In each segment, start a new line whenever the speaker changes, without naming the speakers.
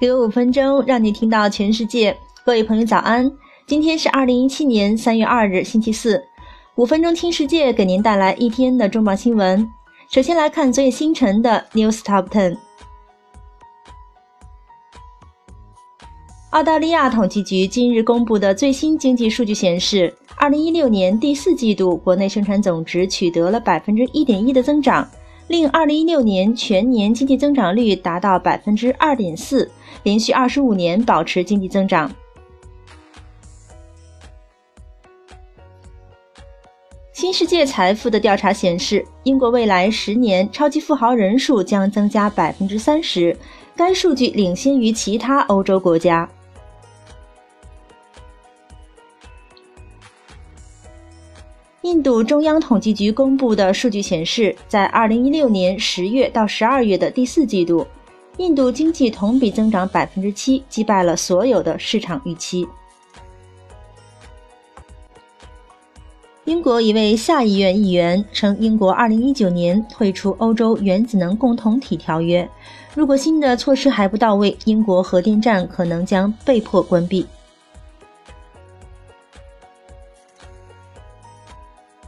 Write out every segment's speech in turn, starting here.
给我五分钟，让你听到全世界。各位朋友，早安！今天是二零一七年三月二日，星期四。五分钟听世界，给您带来一天的重磅新闻。首先来看昨夜星辰的 News Top Ten。澳大利亚统计局今日公布的最新经济数据显示，二零一六年第四季度国内生产总值取得了百分之一点一的增长。令二零一六年全年经济增长率达到百分之二点四，连续二十五年保持经济增长。新世界财富的调查显示，英国未来十年超级富豪人数将增加百分之三十，该数据领先于其他欧洲国家。印度中央统计局公布的数据显示，在2016年10月到12月的第四季度，印度经济同比增长7%，击败了所有的市场预期。英国一位下议院议员称，英国2019年退出欧洲原子能共同体条约，如果新的措施还不到位，英国核电站可能将被迫关闭。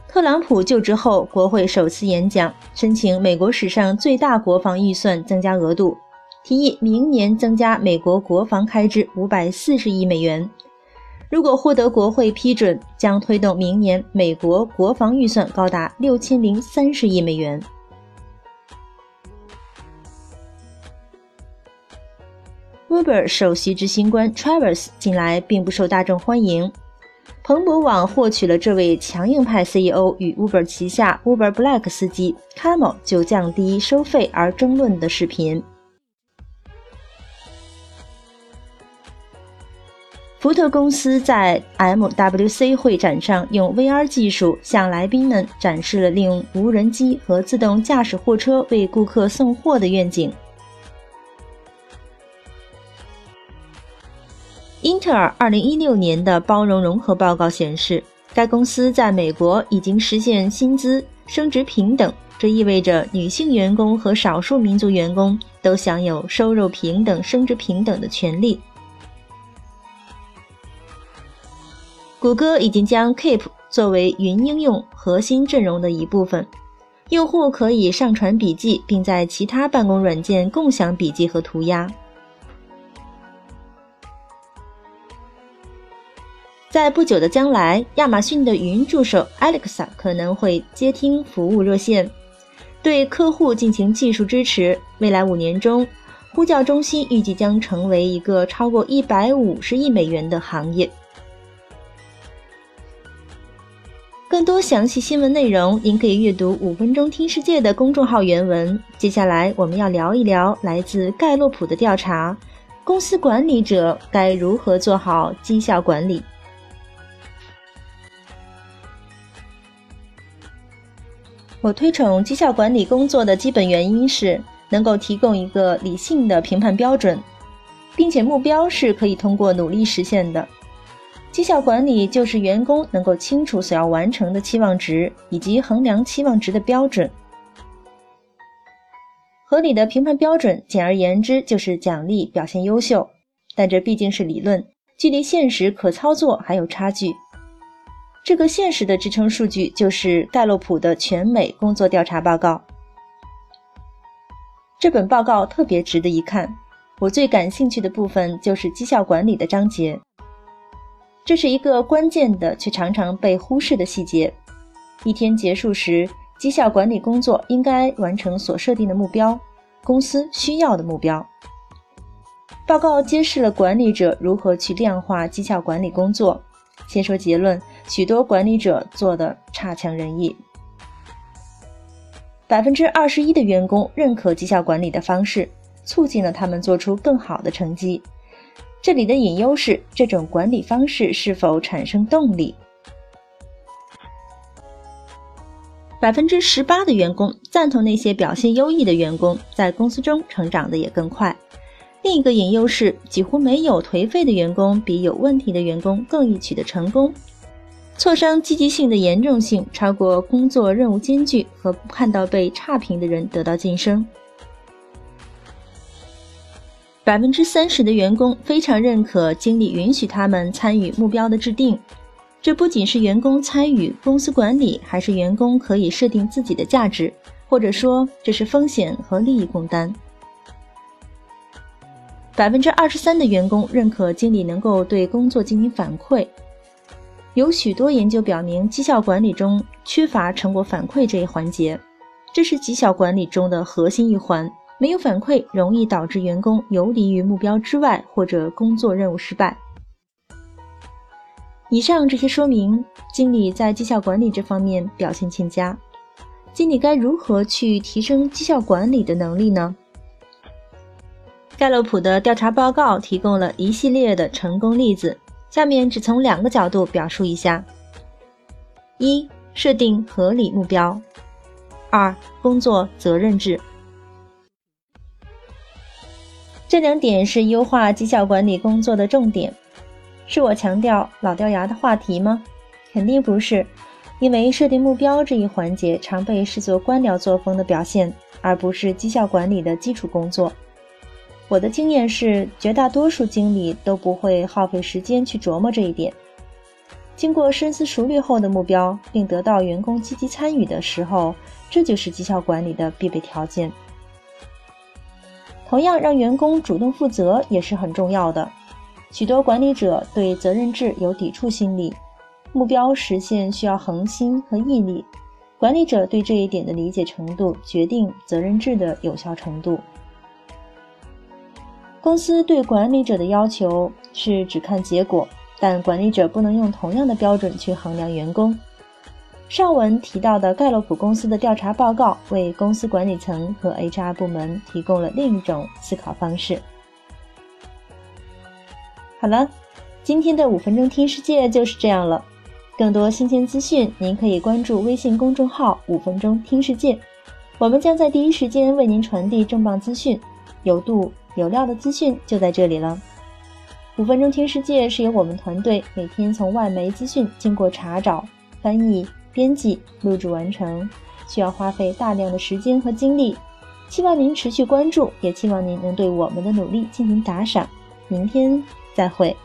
特朗普就职后，国会首次演讲，申请美国史上最大国防预算增加额度，提议明年增加美国国防开支五百四十亿美元。如果获得国会批准，将推动明年美国国防预算高达六千零三十亿美元。Uber 首席执行官 Travis 近来并不受大众欢迎。彭博网获取了这位强硬派 CEO 与 Uber 旗下 Uber Black 司机 Camel 就降低收费而争论的视频。福特公司在 MWC 会展上用 VR 技术向来宾们展示了利用无人机和自动驾驶货车为顾客送货的愿景。英特尔2016年的包容融合报告显示，该公司在美国已经实现薪资升职平等，这意味着女性员工和少数民族员工都享有收入平等、升职平等的权利。谷歌已经将 Keep 作为云应用核心阵容的一部分，用户可以上传笔记，并在其他办公软件共享笔记和涂鸦。在不久的将来，亚马逊的语音助手 Alexa 可能会接听服务热线，对客户进行技术支持。未来五年中，呼叫中心预计将成为一个超过一百五十亿美元的行业。更多详细新闻内容，您可以阅读《五分钟听世界》的公众号原文。接下来，我们要聊一聊来自盖洛普的调查：公司管理者该如何做好绩效管理？我推崇绩效管理工作的基本原因是能够提供一个理性的评判标准，并且目标是可以通过努力实现的。绩效管理就是员工能够清楚所要完成的期望值以及衡量期望值的标准。合理的评判标准，简而言之就是奖励表现优秀，但这毕竟是理论，距离现实可操作还有差距。这个现实的支撑数据就是盖洛普的全美工作调查报告。这本报告特别值得一看。我最感兴趣的部分就是绩效管理的章节。这是一个关键的却常常被忽视的细节。一天结束时，绩效管理工作应该完成所设定的目标，公司需要的目标。报告揭示了管理者如何去量化绩效管理工作。先说结论。许多管理者做的差强人意。百分之二十一的员工认可绩效管理的方式，促进了他们做出更好的成绩。这里的隐忧是，这种管理方式是否产生动力？百分之十八的员工赞同那些表现优异的员工在公司中成长的也更快。另一个隐忧是，几乎没有颓废的员工比有问题的员工更易取得成功。挫伤积极性的严重性超过工作任务艰巨和看到被差评的人得到晋升。百分之三十的员工非常认可经理允许他们参与目标的制定。这不仅是员工参与公司管理，还是员工可以设定自己的价值，或者说这是风险和利益共担。百分之二十三的员工认可经理能够对工作进行反馈。有许多研究表明，绩效管理中缺乏成果反馈这一环节，这是绩效管理中的核心一环。没有反馈，容易导致员工游离于目标之外，或者工作任务失败。以上这些说明，经理在绩效管理这方面表现欠佳。经理该如何去提升绩效管理的能力呢？盖洛普的调查报告提供了一系列的成功例子，下面只从两个角度表述一下：一、设定合理目标；二、工作责任制。这两点是优化绩效管理工作的重点。是我强调老掉牙的话题吗？肯定不是，因为设定目标这一环节常被视作官僚作风的表现，而不是绩效管理的基础工作。我的经验是，绝大多数经理都不会耗费时间去琢磨这一点。经过深思熟虑后的目标，并得到员工积极参与的时候，这就是绩效管理的必备条件。同样，让员工主动负责也是很重要的。许多管理者对责任制有抵触心理，目标实现需要恒心和毅力。管理者对这一点的理解程度，决定责任制的有效程度。公司对管理者的要求是只看结果，但管理者不能用同样的标准去衡量员工。上文提到的盖洛普公司的调查报告，为公司管理层和 HR 部门提供了另一种思考方式。好了，今天的五分钟听世界就是这样了。更多新鲜资讯，您可以关注微信公众号“五分钟听世界”，我们将在第一时间为您传递重磅资讯，有度有料的资讯就在这里了。五分钟听世界是由我们团队每天从外媒资讯经过查找、翻译。编辑录制完成，需要花费大量的时间和精力。希望您持续关注，也期望您能对我们的努力进行打赏。明天再会。